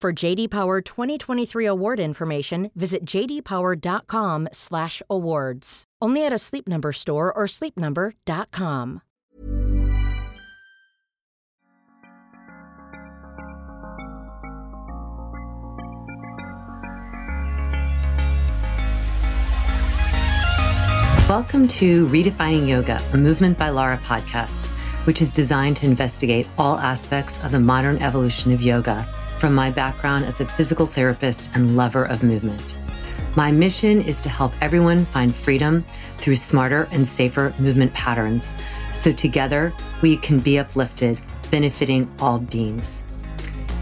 For JD Power 2023 award information, visit jdpower.com/awards. Only at a Sleep Number store or sleepnumber.com. Welcome to Redefining Yoga, a Movement by Lara podcast, which is designed to investigate all aspects of the modern evolution of yoga from my background as a physical therapist and lover of movement. My mission is to help everyone find freedom through smarter and safer movement patterns so together we can be uplifted, benefiting all beings.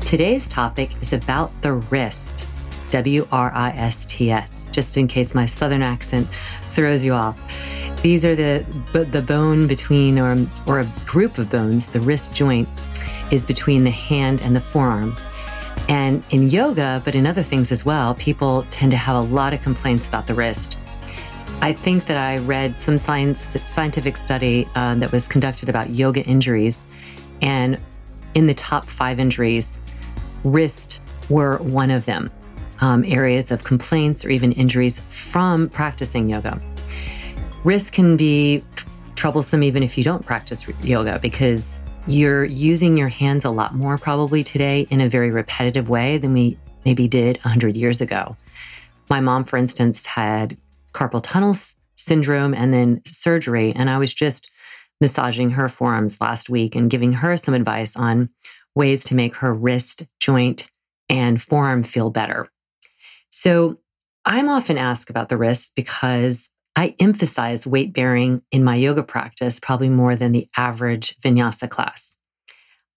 Today's topic is about the wrist, W R I S T S, just in case my southern accent throws you off. These are the the bone between or or a group of bones, the wrist joint is between the hand and the forearm. And in yoga, but in other things as well, people tend to have a lot of complaints about the wrist. I think that I read some science scientific study uh, that was conducted about yoga injuries, and in the top five injuries, wrist were one of them um, areas of complaints or even injuries from practicing yoga. Wrist can be tr- troublesome even if you don't practice yoga because you're using your hands a lot more probably today in a very repetitive way than we maybe did 100 years ago. My mom, for instance, had carpal tunnel syndrome and then surgery, and I was just massaging her forearms last week and giving her some advice on ways to make her wrist, joint, and forearm feel better. So I'm often asked about the wrist because I emphasize weight bearing in my yoga practice probably more than the average vinyasa class.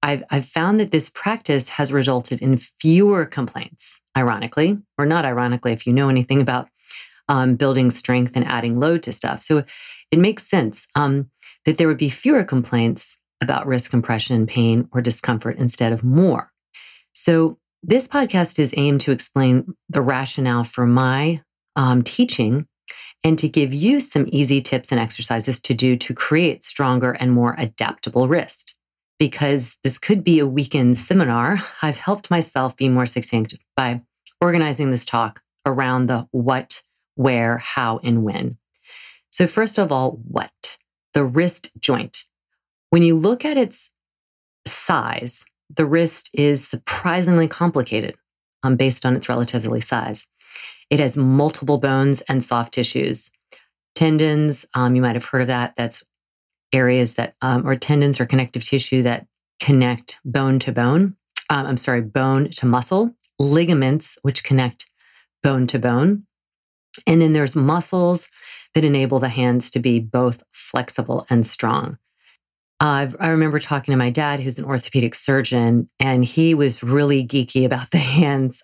I've, I've found that this practice has resulted in fewer complaints, ironically, or not ironically, if you know anything about um, building strength and adding load to stuff. So it makes sense um, that there would be fewer complaints about wrist compression, pain, or discomfort instead of more. So this podcast is aimed to explain the rationale for my um, teaching and to give you some easy tips and exercises to do to create stronger and more adaptable wrist. Because this could be a weekend seminar, I've helped myself be more succinct by organizing this talk around the what, where, how, and when. So, first of all, what? The wrist joint. When you look at its size, the wrist is surprisingly complicated um, based on its relatively size. It has multiple bones and soft tissues. Tendons, um, you might have heard of that. That's areas that, um, or tendons or connective tissue that connect bone to bone. Um, I'm sorry, bone to muscle. Ligaments, which connect bone to bone. And then there's muscles that enable the hands to be both flexible and strong. I remember talking to my dad, who's an orthopedic surgeon, and he was really geeky about the hands.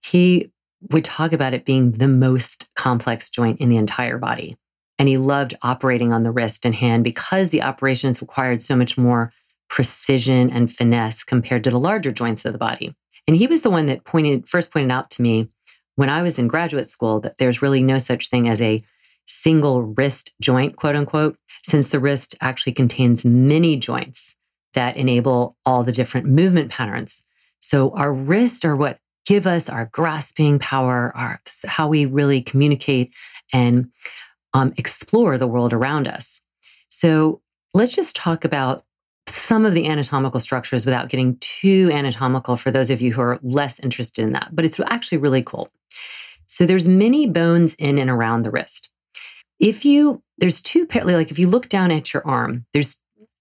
He would talk about it being the most complex joint in the entire body. And he loved operating on the wrist and hand because the operations required so much more precision and finesse compared to the larger joints of the body. And he was the one that pointed first pointed out to me when I was in graduate school that there's really no such thing as a single wrist joint, quote unquote, since the wrist actually contains many joints that enable all the different movement patterns. So our wrists are what give us our grasping power, our how we really communicate and um, explore the world around us. So let's just talk about some of the anatomical structures without getting too anatomical for those of you who are less interested in that, but it's actually really cool. So there's many bones in and around the wrist. If you, there's two, like if you look down at your arm, there's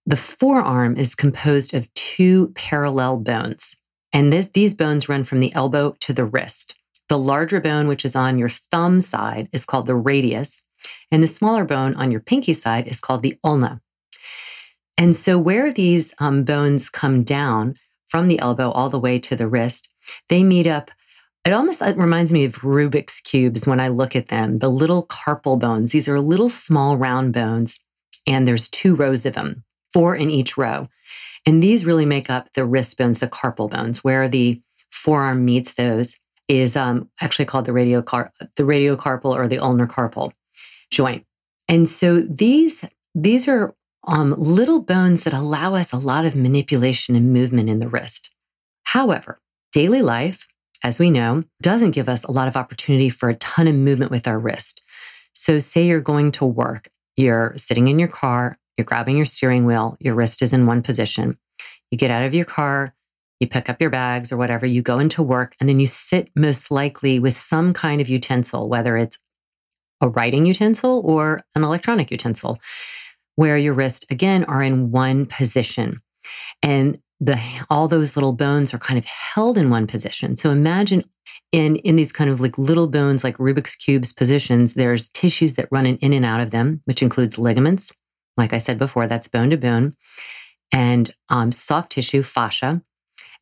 the forearm is composed of two parallel bones. And this, these bones run from the elbow to the wrist. The larger bone, which is on your thumb side, is called the radius. And the smaller bone on your pinky side is called the ulna. And so, where these um, bones come down from the elbow all the way to the wrist, they meet up. It almost it reminds me of Rubik's cubes when I look at them. The little carpal bones. These are little small round bones, and there's two rows of them, four in each row. And these really make up the wrist bones, the carpal bones, where the forearm meets those is um, actually called the radiocar- the radiocarpal or the ulnar carpal joint. And so these these are um, little bones that allow us a lot of manipulation and movement in the wrist. However, daily life, as we know, doesn't give us a lot of opportunity for a ton of movement with our wrist. So, say you're going to work, you're sitting in your car, you're grabbing your steering wheel, your wrist is in one position. You get out of your car, you pick up your bags or whatever, you go into work, and then you sit most likely with some kind of utensil, whether it's a writing utensil or an electronic utensil where your wrist again are in one position. And the all those little bones are kind of held in one position. So imagine in in these kind of like little bones like Rubik's cubes positions, there's tissues that run in, in and out of them, which includes ligaments. Like I said before, that's bone to bone, and um, soft tissue, fascia,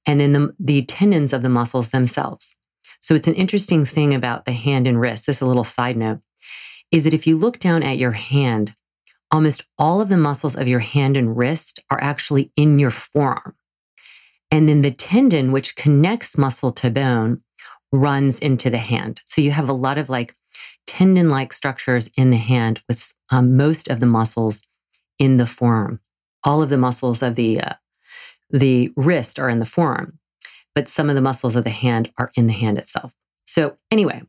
and then the, the tendons of the muscles themselves. So it's an interesting thing about the hand and wrist. This is a little side note, is that if you look down at your hand, almost all of the muscles of your hand and wrist are actually in your forearm. And then the tendon, which connects muscle to bone, runs into the hand. So you have a lot of like tendon like structures in the hand with um, most of the muscles in the forearm. All of the muscles of the, uh, the wrist are in the forearm, but some of the muscles of the hand are in the hand itself. So, anyway,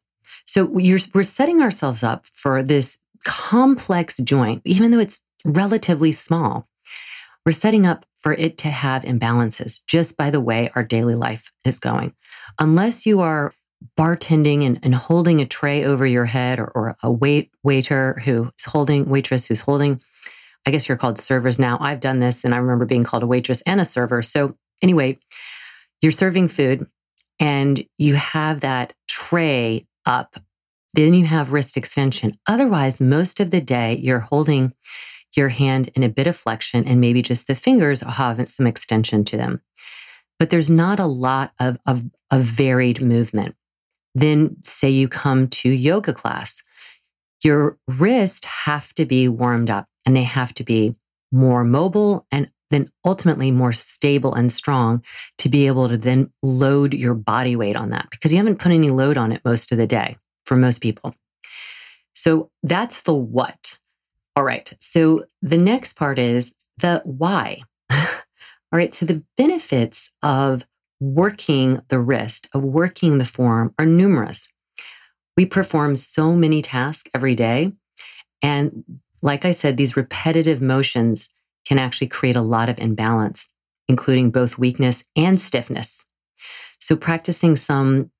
so we're setting ourselves up for this complex joint, even though it's relatively small, we're setting up for it to have imbalances just by the way our daily life is going. Unless you are bartending and, and holding a tray over your head or, or a wait waiter who's holding waitress who's holding I guess you're called servers now. I've done this and I remember being called a waitress and a server. So anyway, you're serving food and you have that tray up then you have wrist extension. Otherwise, most of the day, you're holding your hand in a bit of flexion and maybe just the fingers have some extension to them. But there's not a lot of, of, of varied movement. Then, say you come to yoga class, your wrists have to be warmed up and they have to be more mobile and then ultimately more stable and strong to be able to then load your body weight on that because you haven't put any load on it most of the day for most people. So that's the what. All right. So the next part is the why. All right. So the benefits of working the wrist, of working the forearm are numerous. We perform so many tasks every day. And like I said, these repetitive motions can actually create a lot of imbalance, including both weakness and stiffness. So practicing some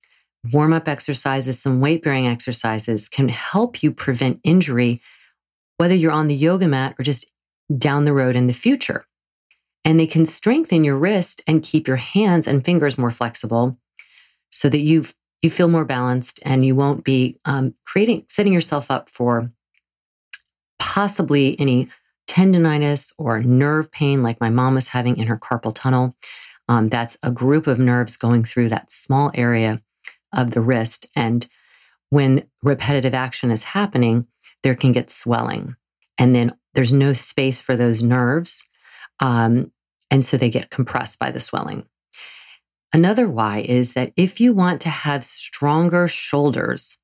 warm up exercises, some weight bearing exercises can help you prevent injury, whether you're on the yoga mat or just down the road in the future. And they can strengthen your wrist and keep your hands and fingers more flexible so that you you feel more balanced and you won't be um, creating setting yourself up for possibly any tendonitis or nerve pain like my mom was having in her carpal tunnel. Um, that's a group of nerves going through that small area of the wrist. And when repetitive action is happening, there can get swelling. And then there's no space for those nerves. Um, and so they get compressed by the swelling. Another why is that if you want to have stronger shoulders,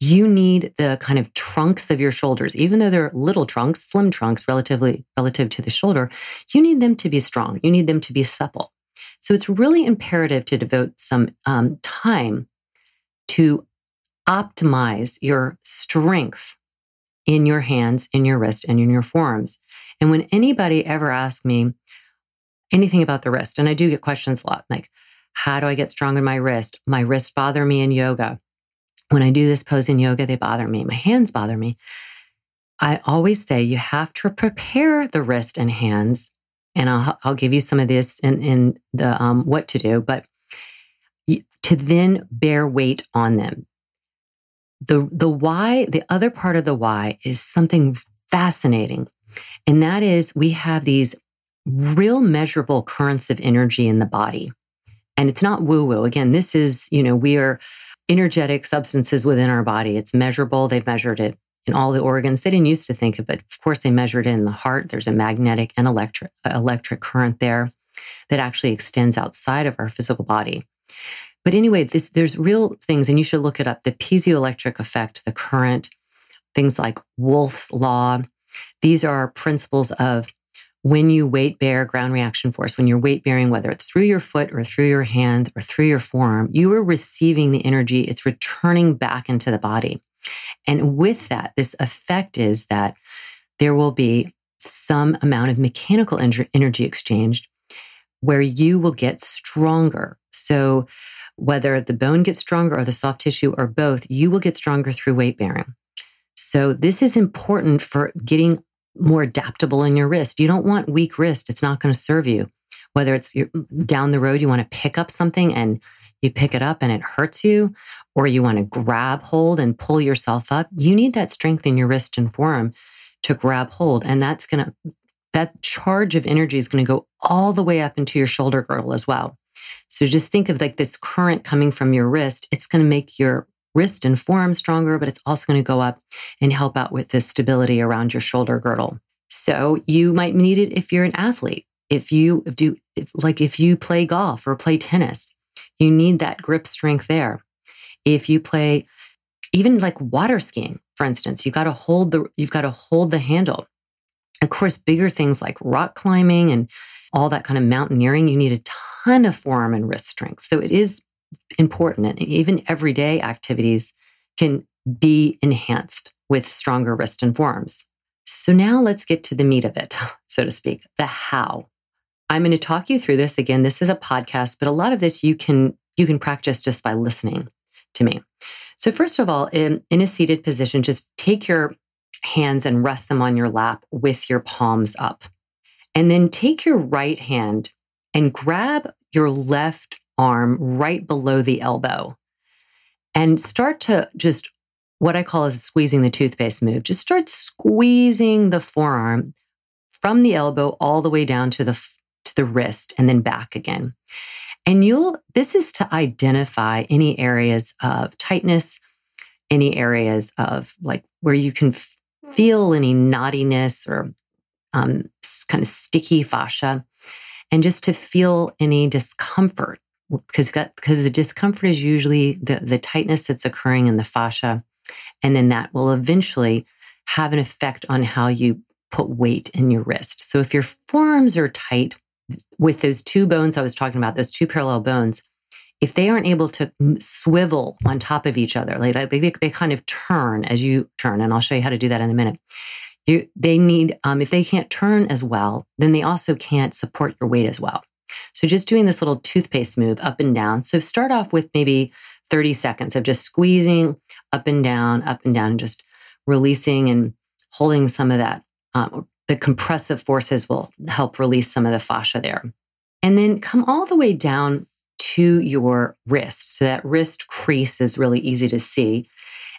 you need the kind of trunks of your shoulders, even though they're little trunks, slim trunks relatively relative to the shoulder, you need them to be strong. You need them to be supple. So it's really imperative to devote some um, time to optimize your strength in your hands, in your wrist, and in your forearms. And when anybody ever asks me, anything about the wrist. And I do get questions a lot like, how do I get strong in my wrist? My wrists bother me in yoga. When I do this pose in yoga, they bother me. My hands bother me. I always say you have to prepare the wrist and hands. And I'll, I'll give you some of this in, in the um, what to do, but to then bear weight on them. The, the why, the other part of the why is something fascinating. And that is we have these real measurable currents of energy in the body. And it's not woo woo. Again, this is, you know, we are energetic substances within our body. It's measurable. They've measured it in all the organs. They didn't used to think of it. Of course, they measured it in the heart. There's a magnetic and electric, electric current there that actually extends outside of our physical body. But anyway, this, there's real things, and you should look it up the piezoelectric effect, the current, things like Wolff's Law. These are principles of when you weight bear ground reaction force, when you're weight bearing, whether it's through your foot or through your hand or through your forearm, you are receiving the energy. It's returning back into the body. And with that, this effect is that there will be some amount of mechanical energy exchanged where you will get stronger. So whether the bone gets stronger or the soft tissue or both, you will get stronger through weight bearing. So this is important for getting more adaptable in your wrist. You don't want weak wrist. It's not going to serve you. Whether it's down the road, you want to pick up something and you pick it up and it hurts you, or you want to grab hold and pull yourself up. You need that strength in your wrist and forearm to grab hold. And that's going to, that charge of energy is going to go all the way up into your shoulder girdle as well. So just think of like this current coming from your wrist. It's going to make your wrist and forearm stronger, but it's also going to go up and help out with the stability around your shoulder girdle. So you might need it if you're an athlete. If you do, if, like if you play golf or play tennis, you need that grip strength there. If you play even like water skiing, for instance, you got to hold the, you've got to hold the handle. Of course, bigger things like rock climbing and all that kind of mountaineering, you need a ton of forearm and wrist strength. So it is important. And even everyday activities can be enhanced with stronger wrist and forearms. So now let's get to the meat of it, so to speak, the how. I'm going to talk you through this again. This is a podcast, but a lot of this you can you can practice just by listening to me. So first of all, in, in a seated position, just take your hands and rest them on your lap with your palms up. And then take your right hand and grab your left arm right below the elbow and start to just what I call is squeezing the toothpaste move. Just start squeezing the forearm from the elbow all the way down to the to the wrist and then back again. And you'll this is to identify any areas of tightness, any areas of like where you can feel any knottiness or um, kind of sticky fascia and just to feel any discomfort because because the discomfort is usually the the tightness that's occurring in the fascia and then that will eventually have an effect on how you put weight in your wrist so if your forearms are tight with those two bones i was talking about those two parallel bones if they aren't able to swivel on top of each other like they, they kind of turn as you turn and i'll show you how to do that in a minute you, they need, um, if they can't turn as well, then they also can't support your weight as well. So just doing this little toothpaste move up and down. So start off with maybe 30 seconds of just squeezing up and down, up and down, just releasing and holding some of that. Um, the compressive forces will help release some of the fascia there. And then come all the way down to your wrist. So that wrist crease is really easy to see.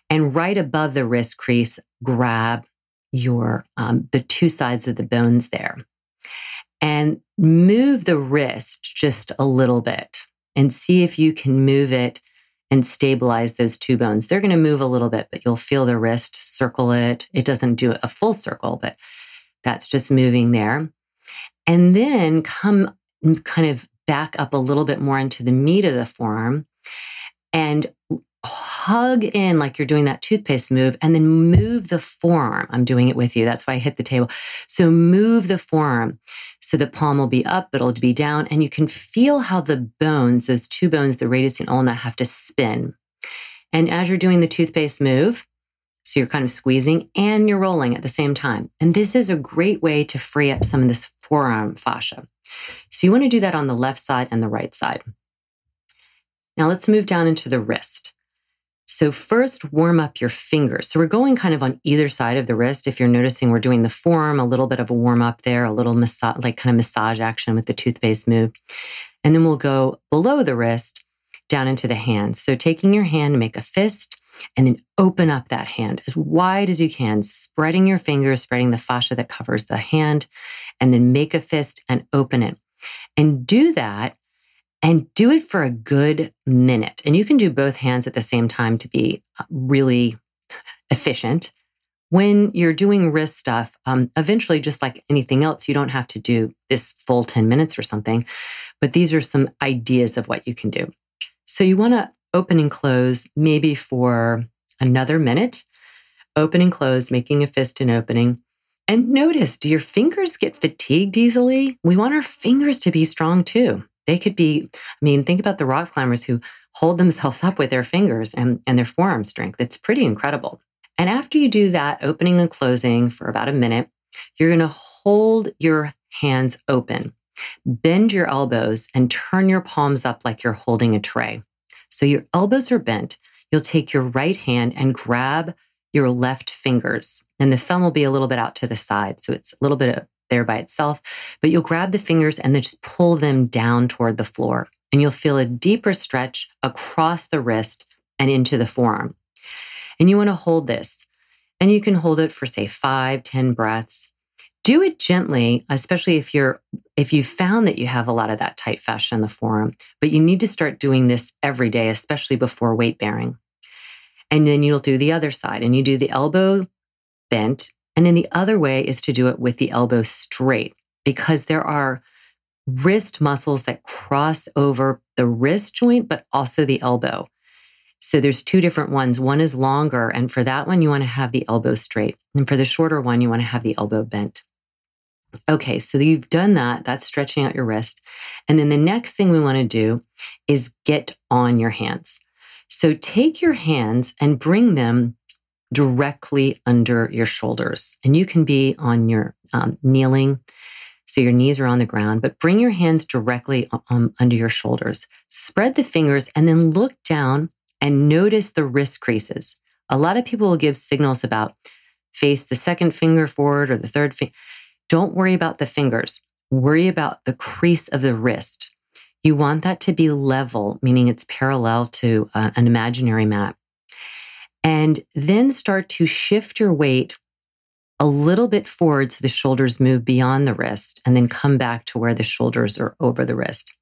And right above the wrist crease, grab your um, the two sides of the bones there and move the wrist just a little bit and see if you can move it and stabilize those two bones. They're going to move a little bit, but you'll feel the wrist circle it. It doesn't do a full circle, but that's just moving there. And then come kind of back up a little bit more into the meat of the forearm and hug in like you're doing that toothpaste move and then move the forearm. I'm doing it with you. That's why I hit the table. So move the forearm. So the palm will be up, but it'll be down, and you can feel how the bones, those two bones, the radius and ulna, have to spin. And as you're doing the toothpaste move, so you're kind of squeezing and you're rolling at the same time. And this is a great way to free up some of this forearm fascia. So you want to do that on the left side and the right side. Now let's move down into the wrist. So first warm up your fingers. So we're going kind of on either side of the wrist. If you're noticing we're doing the forearm, a little bit of a warm up there, a little massage, like kind of massage action with the toothpaste move. And then we'll go below the wrist down into the hands. So taking your hand make a fist and then open up that hand as wide as you can, spreading your fingers, spreading the fascia that covers the hand, and then make a fist and open it. And do that and do it for a good minute. And you can do both hands at the same time to be uh, really efficient. When you're doing wrist stuff, um, eventually, just like anything else, you don't have to do this full 10 minutes or something. But these are some ideas of what you can do. So you want to open and close maybe for another minute, open and close, making a fist and opening. And notice, do your fingers get fatigued easily? We want our fingers to be strong too. They could be, I mean, think about the rock climbers who hold themselves up with their fingers and, and their forearm strength. It's pretty incredible. And after you do that, opening and closing for about a minute, you're going to hold your hands open, bend your elbows, and turn your palms up like you're holding a tray. So your elbows are bent. You'll take your right hand and grab your left fingers, and the thumb will be a little bit out to the side. So it's a little bit there by itself, but you'll grab the fingers and then just pull them down toward the floor. And you'll feel a deeper stretch across the wrist and into the forearm. And you want to hold this. And you can hold it for, say, five, ten breaths. Do it gently, especially if you're if you found that you have a lot of that tight fascia in the forearm, but you need to start doing this every day, especially before weight bearing. And then you'll do the other side and you do the elbow bent and then the other way is to do it with the elbow straight because there are wrist muscles that cross over the wrist joint, but also the elbow. So there's two different ones. One is longer. And for that one, you want to have the elbow straight. And for the shorter one, you want to have the elbow bent. Okay, so you've done that. That's stretching out your wrist. And then the next thing we want to do is get on your hands. So take your hands and bring them directly under your shoulders. And you can be on your um, kneeling, so your knees are on the ground, but bring your hands directly um, under your shoulders. Spread the fingers and then look down and notice the wrist creases. A lot of people will give signals about face the second finger forward or the third finger. Don't worry about the fingers. Worry about the crease of the wrist. You want that to be level, meaning it's parallel to uh, an imaginary mat and then start to shift your weight a little bit forward so the shoulders move beyond the wrist and then come back to where the shoulders are over the wrist.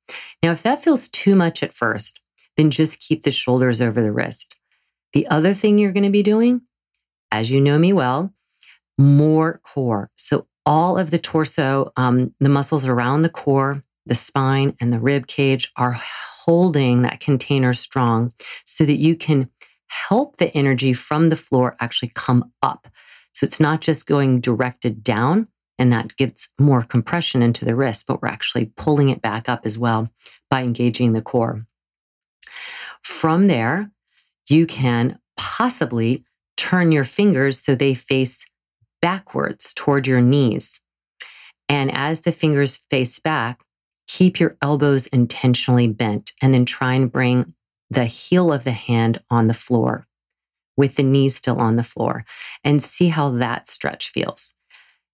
Now, if that feels too much at first, then just keep the shoulders over the wrist. The other thing you're going to be doing, as you know me well, more core. So all of the torso, um, the muscles around the core, the spine, and the rib cage are holding that container strong so that you can help the energy from the floor actually come up. So it's not just going directed down and that gives more compression into the wrist, but we're actually pulling it back up as well by engaging the core. From there, you can possibly turn your fingers so they face backwards toward your knees. And as the fingers face back, keep your elbows intentionally bent and then try and bring the heel of the hand on the floor with the knees still on the floor and see how that stretch feels.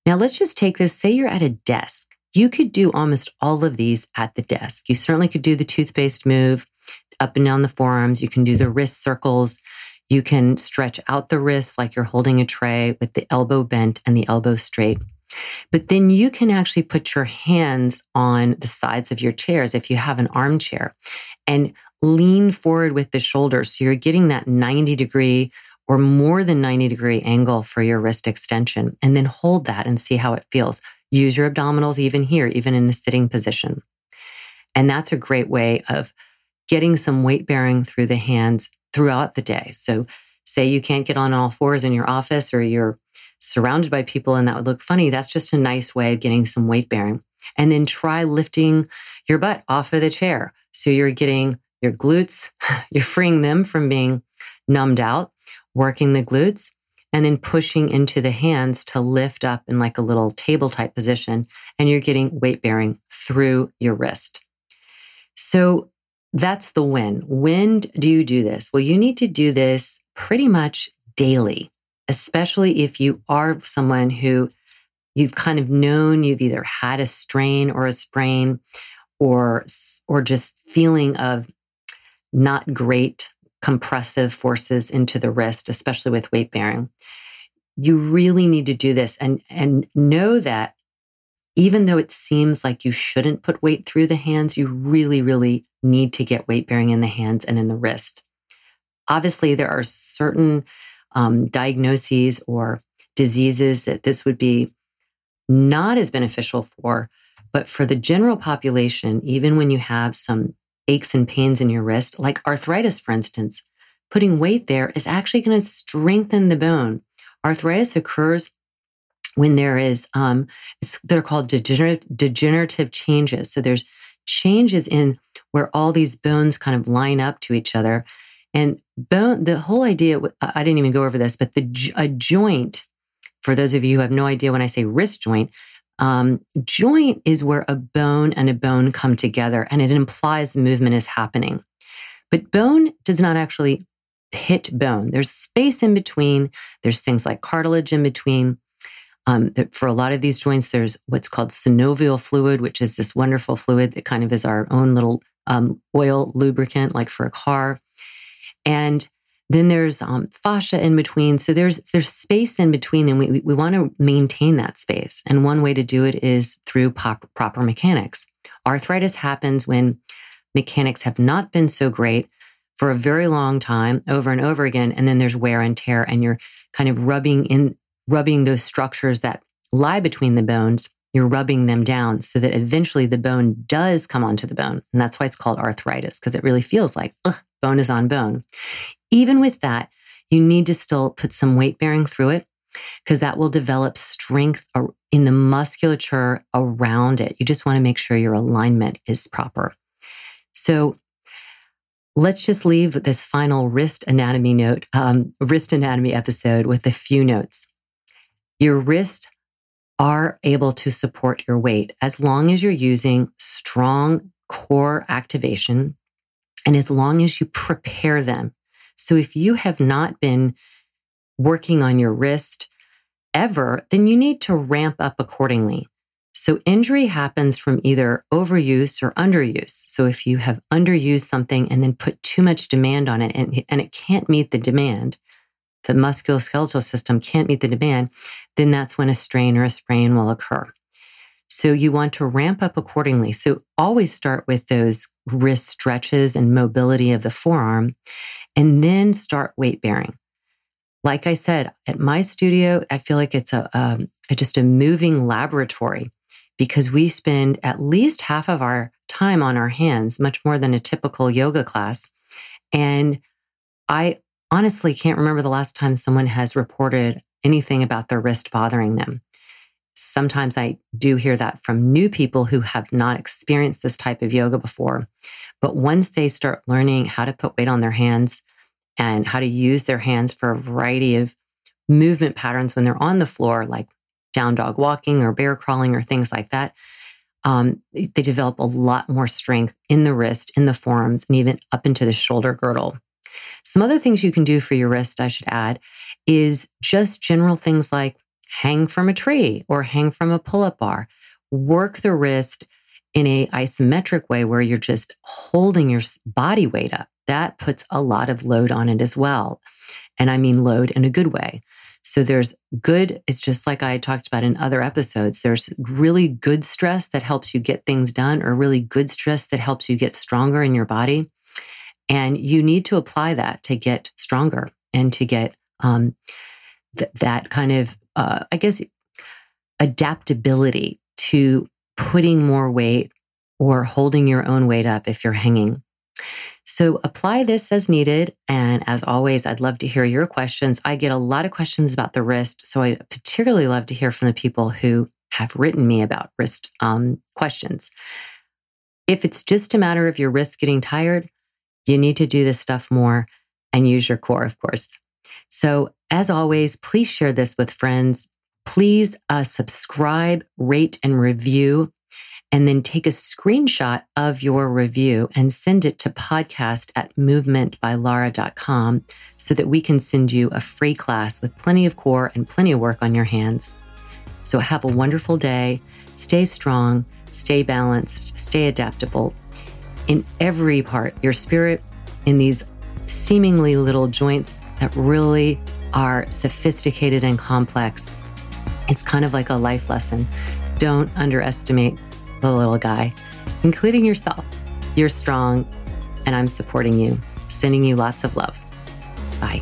Now, let's just take this. Say you're at a desk. You could do almost all of these at the desk. You certainly could do the toothpaste move up and down the forearms. You can do the wrist circles. You can stretch out the wrists like you're holding a tray with the elbow bent and the elbow straight. But then you can actually put your hands on the sides of your chairs if you have an armchair and lean forward with the shoulders. So you're getting that 90 degree or more than 90 degree angle for your wrist extension. And then hold that and see how it feels. Use your abdominals even here, even in a sitting position. And that's a great way of getting some weight bearing through the hands throughout the day. So, say you can't get on all fours in your office or you're surrounded by people and that would look funny. That's just a nice way of getting some weight bearing. And then try lifting your butt off of the chair. So you're getting your glutes, you're freeing them from being numbed out, working the glutes. and then pushing into the hands to lift up in like a little table type position. And you're getting weight bearing through your wrist. So that's the when. When do you do this? Well, you need to do this pretty much daily, especially if you are someone who you've kind of known you've either had a strain or a sprain or or just feeling of not great compressive forces into the wrist, especially with weight bearing. You really need to do this and, and know that even though it seems like you shouldn't put weight through the hands, you really, really need to get weight bearing in the hands and in the wrist. Obviously, there are certain um, diagnoses or diseases that this would be not as beneficial for, but for the general population, even when you have some aches and pains in your wrist, like arthritis, for instance, putting weight there is actually going to strengthen the bone. Arthritis occurs when there is, um, they're called degenerative, degenerative changes. So there's changes in where all these bones kind of line up to each other. And bone, the whole idea, I didn't even go over this, but the a joint, for those of you who have no idea when I say wrist joint, um, joint is where a bone and a bone come together and it implies movement is happening. But bone does not actually hit bone. There's space in between. There's things like cartilage in between. Um, for a lot of these joints, there's what's called synovial fluid, which is this wonderful fluid that kind of is our own little um, oil lubricant, like for a car. And then there's um, fascia in between. So there's there's space in between, and we we want to maintain that space. And one way to do it is through pop, proper mechanics. Arthritis happens when mechanics have not been so great for a very long time, over and over again, and then there's wear and tear, and you're kind of rubbing in rubbing those structures that lie between the bones. You're rubbing them down so that eventually the bone does come onto the bone. And that's why it's called arthritis, because it really feels like ugh, bone is on bone. Even with that, you need to still put some weight bearing through it because that will develop strength in the musculature around it. You just want to make sure your alignment is proper. So let's just leave this final wrist anatomy note, um, wrist anatomy episode with a few notes. Your wrists are able to support your weight as long as you're using strong core activation and as long as you prepare them so if you have not been working on your wrist ever, then you need to ramp up accordingly. So injury happens from either overuse or underuse. So if you have underused something and then put too much demand on it and, and it can't meet the demand, the musculoskeletal system can't meet the demand, then that's when a strain or a sprain will occur. So you want to ramp up accordingly. So always start with those wrist stretches and mobility of the forearm and then start weight bearing. Like I said, at my studio, I feel like it's a, um, a just a moving laboratory because we spend at least half of our time on our hands, much more than a typical yoga class. And I honestly can't remember the last time someone has reported anything about their wrist bothering them. Sometimes I do hear that from new people who have not experienced this type of yoga before. But once they start learning how to put weight on their hands and how to use their hands for a variety of movement patterns when they're on the floor, like down dog walking or bear crawling or things like that, um, they develop a lot more strength in the wrist, in the forearms, and even up into the shoulder girdle. Some other things you can do for your wrist, I should add, is just general things like hang from a tree or hang from a pull up bar. Work the wrist in a isometric way where you're just holding your body weight up. That puts a lot of load on it as well. And I mean load in a good way. So there's good, it's just like I talked about in other episodes. There's really good stress that helps you get things done, or really good stress that helps you get stronger in your body. And you need to apply that to get stronger and to get um, th- that kind of, uh, I guess, adaptability to putting more weight or holding your own weight up if you're hanging. So apply this as needed. And as always, I'd love to hear your questions. I get a lot of questions about the wrist. So I particularly love to hear from the people who have written me about wrist um, questions. If it's just a matter of your wrist getting tired, you need to do this stuff more and use your core, of course. So, as always, please share this with friends. Please uh, subscribe, rate, and review and then take a screenshot of your review and send it to podcast at movementbylara.com so that we can send you a free class with plenty of core and plenty of work on your hands. So have a wonderful day. Stay strong, stay balanced, stay adaptable in every part, your spirit, in these seemingly little joints that really are sophisticated and complex. It's kind of like a life lesson. Don't underestimate the little guy, including yourself. You're strong, and I'm supporting you, sending you lots of love. Bye.